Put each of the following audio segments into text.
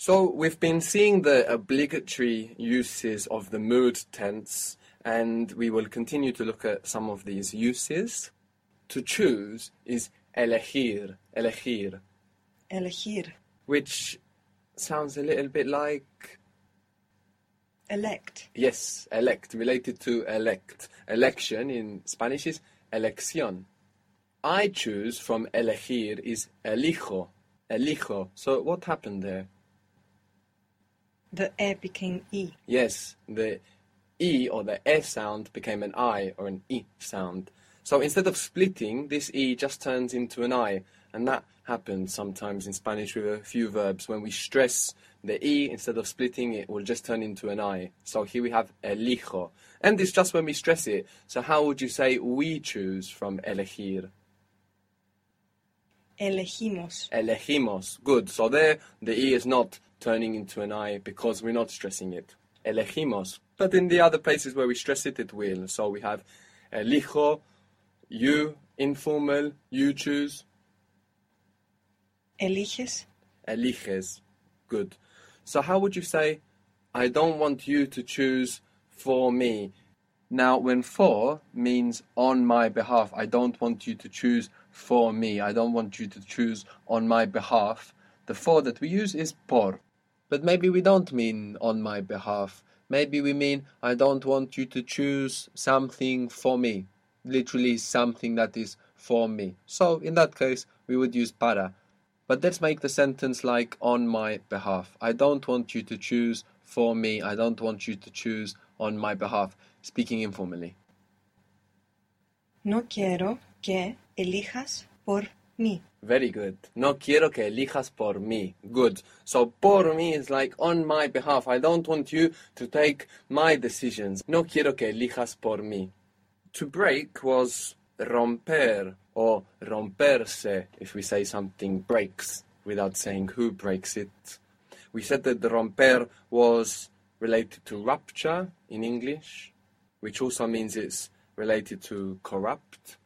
So we've been seeing the obligatory uses of the mood tense, and we will continue to look at some of these uses. To choose is elegir, elegir, Elegir. which sounds a little bit like Elect. yes, elect, related to elect. Election in Spanish is elección. I choose from elegir is elijo, elijo. So what happened there? The E became E. Yes, the E or the E sound became an I or an E sound. So instead of splitting, this E just turns into an I. And that happens sometimes in Spanish with a few verbs. When we stress the E, instead of splitting, it will just turn into an I. So here we have elijo. And it's just when we stress it. So how would you say we choose from elegir? Elegimos. Elegimos. Good. So there, the E is not turning into an I because we're not stressing it. Elegimos. But in the other places where we stress it, it will. So we have eh, elijo, you, informal, you choose, Eliges. eliges. Good. So how would you say, I don't want you to choose for me? Now, when for means on my behalf, I don't want you to choose for me. I don't want you to choose on my behalf. The for that we use is por. But maybe we don't mean on my behalf. Maybe we mean I don't want you to choose something for me. Literally something that is for me. So in that case, we would use para. But let's make the sentence like on my behalf. I don't want you to choose for me. I don't want you to choose on my behalf. Speaking informally. No quiero que elijas por mí. Very good. No quiero que elijas por mí. Good. So por mí is like on my behalf. I don't want you to take my decisions. No quiero que elijas por mí. To break was romper or romperse if we say something breaks without saying who breaks it. We said that the romper was related to rupture in English, which also means it's related to corrupt.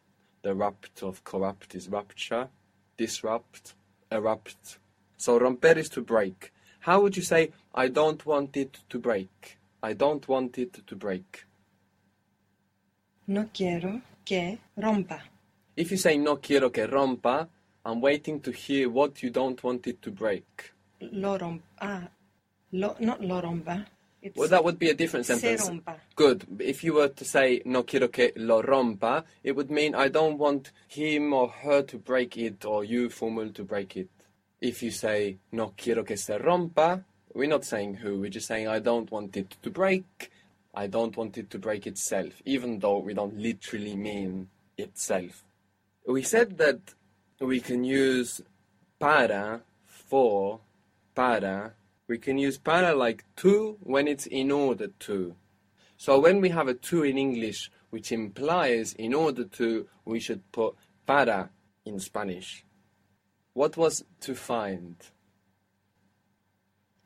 The rupt of corrupt is rupture, disrupt, erupt. So romper is to break. How would you say, I don't want it to break? I don't want it to break. No quiero que rompa. If you say no quiero que rompa, I'm waiting to hear what you don't want it to break. Lo rompa. Ah, lo, not lo rompa. It's Well, that would be a different se sentence. rompa. Good. If you were to say no quiero que lo rompa, it would mean I don't want him or her to break it or you, formal, to break it. If you say no quiero que se rompa, we're not saying who, we're just saying I don't want it to break. I don't want it to break itself, even though we don't literally mean itself. We said that we can use para, for, para. We can use para like to when it's in order to. So when we have a to in English, which implies in order to, we should put para in Spanish. What was to find?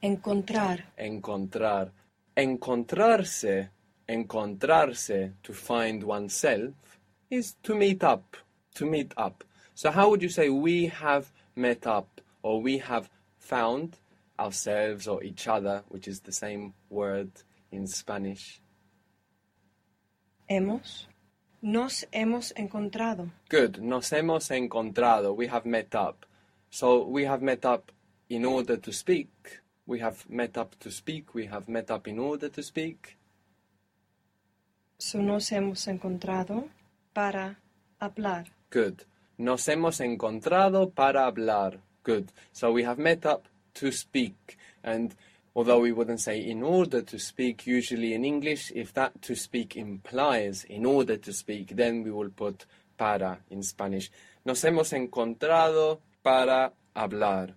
Encontrar. Encontrar. Encontrarse, encontrarse, to find oneself, is to meet up. To meet up. So how would you say we have met up or we have found ourselves or each other, which is the same word in Spanish? Hemos. Nos hemos encontrado. Good. Nos hemos encontrado. We have met up. So we have met up in order to speak. We have met up to speak. We have met up in order to speak. So nos hemos encontrado para hablar. Good. Nos hemos encontrado para hablar. Good. So we have met up to speak. And although we wouldn't say in order to speak, usually in English, if that to speak implies in order to speak, then we will put para in Spanish. Nos hemos encontrado para hablar.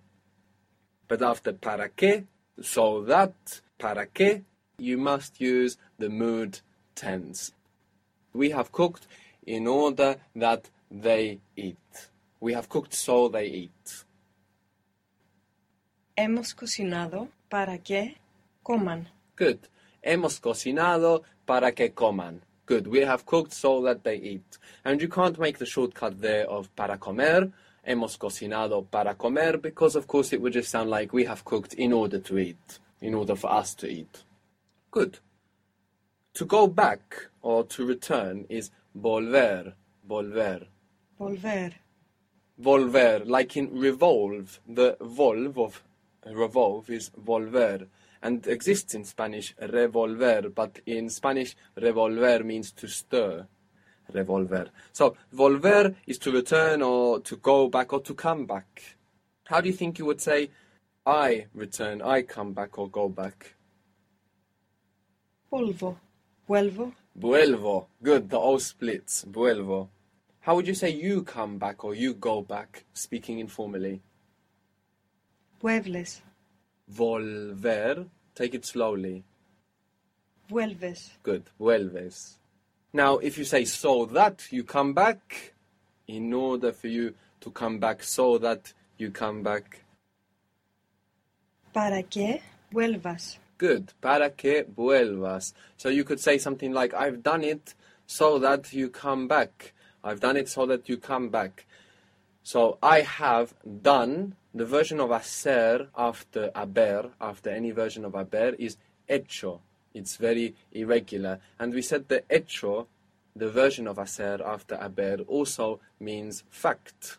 But after para qué, so that, para qué, you must use the mood tense. We have cooked in order that they eat. We have cooked so they eat. Hemos cocinado para que coman. Good. Hemos cocinado para que coman. Good. We have cooked so that they eat. And you can't make the shortcut there of para comer hemos cocinado para comer because, of course, it would just sound like we have cooked in order to eat, in order for us to eat. Good. To go back or to return is volver, volver. Volver. Volver, like in revolve, the volve of revolve is volver and exists in Spanish revolver, but in Spanish revolver means to stir. Revolver. So volver is to return or to go back or to come back. How do you think you would say I return, I come back or go back? Volvo. Vuelvo. Vuelvo. Good, the O splits. Vuelvo. How would you say you come back or you go back, speaking informally? Vuelves. Volver. Take it slowly. Vuelves. Good. Vuelves. Now, if you say so that you come back, in order for you to come back so that you come back. Para que vuelvas. Good. Para que vuelvas. So you could say something like, I've done it so that you come back. I've done it so that you come back. So I have done, the version of hacer after haber, after any version of haber, is hecho. It's very irregular. And we said the hecho, the version of hacer after haber, also means fact.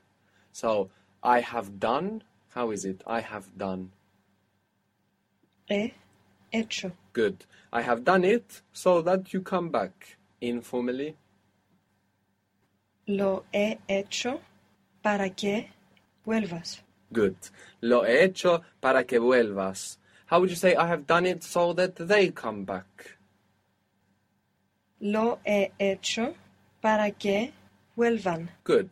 So I have done, how is it? I have done. He hecho. Good. I have done it so that you come back. Informally. Lo he hecho para que vuelvas. Good. Lo he hecho para que vuelvas. How would you say I have done it so that they come back? Lo he hecho para que vuelvan. Good.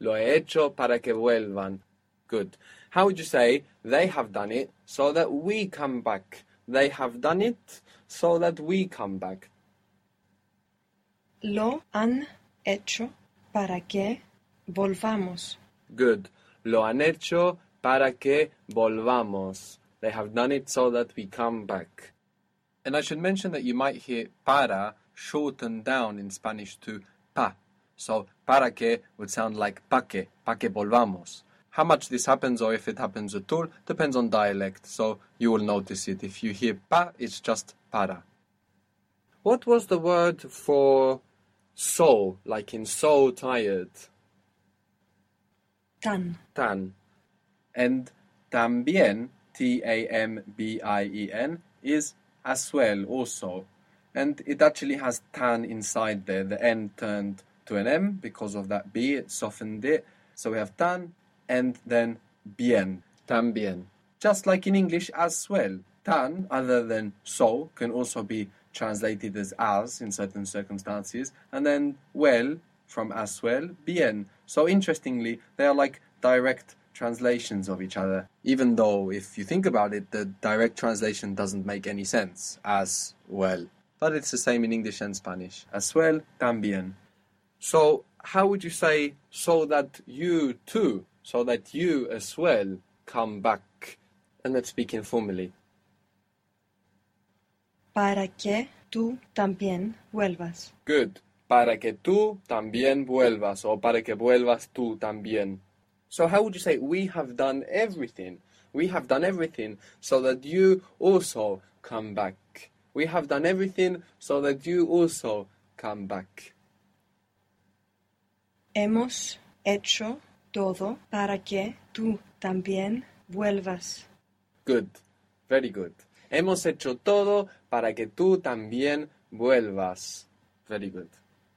Lo he hecho para que vuelvan. Good. How would you say they have done it so that we come back? They have done it so that we come back. Lo han hecho para que volvamos. Good. Lo han hecho para que volvamos. They have done it so that we come back. And I should mention that you might hear para shortened down in Spanish to pa. So para que would sound like pa que, pa que volvamos. How much this happens or if it happens at all depends on dialect, so you will notice it. If you hear pa, it's just para. What was the word for so, like in so tired? Tan. tan. And también, T A M B I E N, is as well also. And it actually has tan inside there. The N turned to an M because of that B, it softened it. So we have tan and then bien, también. Just like in English as well. Tan, other than so, can also be translated as as in certain circumstances. And then well, from as well, bien. So interestingly, they are like direct translations of each other. Even though, if you think about it, the direct translation doesn't make any sense as well. But it's the same in English and Spanish. As well, también. So, how would you say, so that you too, so that you as well come back? And let's speak informally. Para que tú también vuelvas. Good. Para que tú también vuelvas, o para que vuelvas tú también. So, how would you say, we have done everything? We have done everything so that you also come back. We have done everything so that you also come back. Hemos hecho todo para que tú también vuelvas. Good. Very good. Hemos hecho todo para que tú también vuelvas. Very good.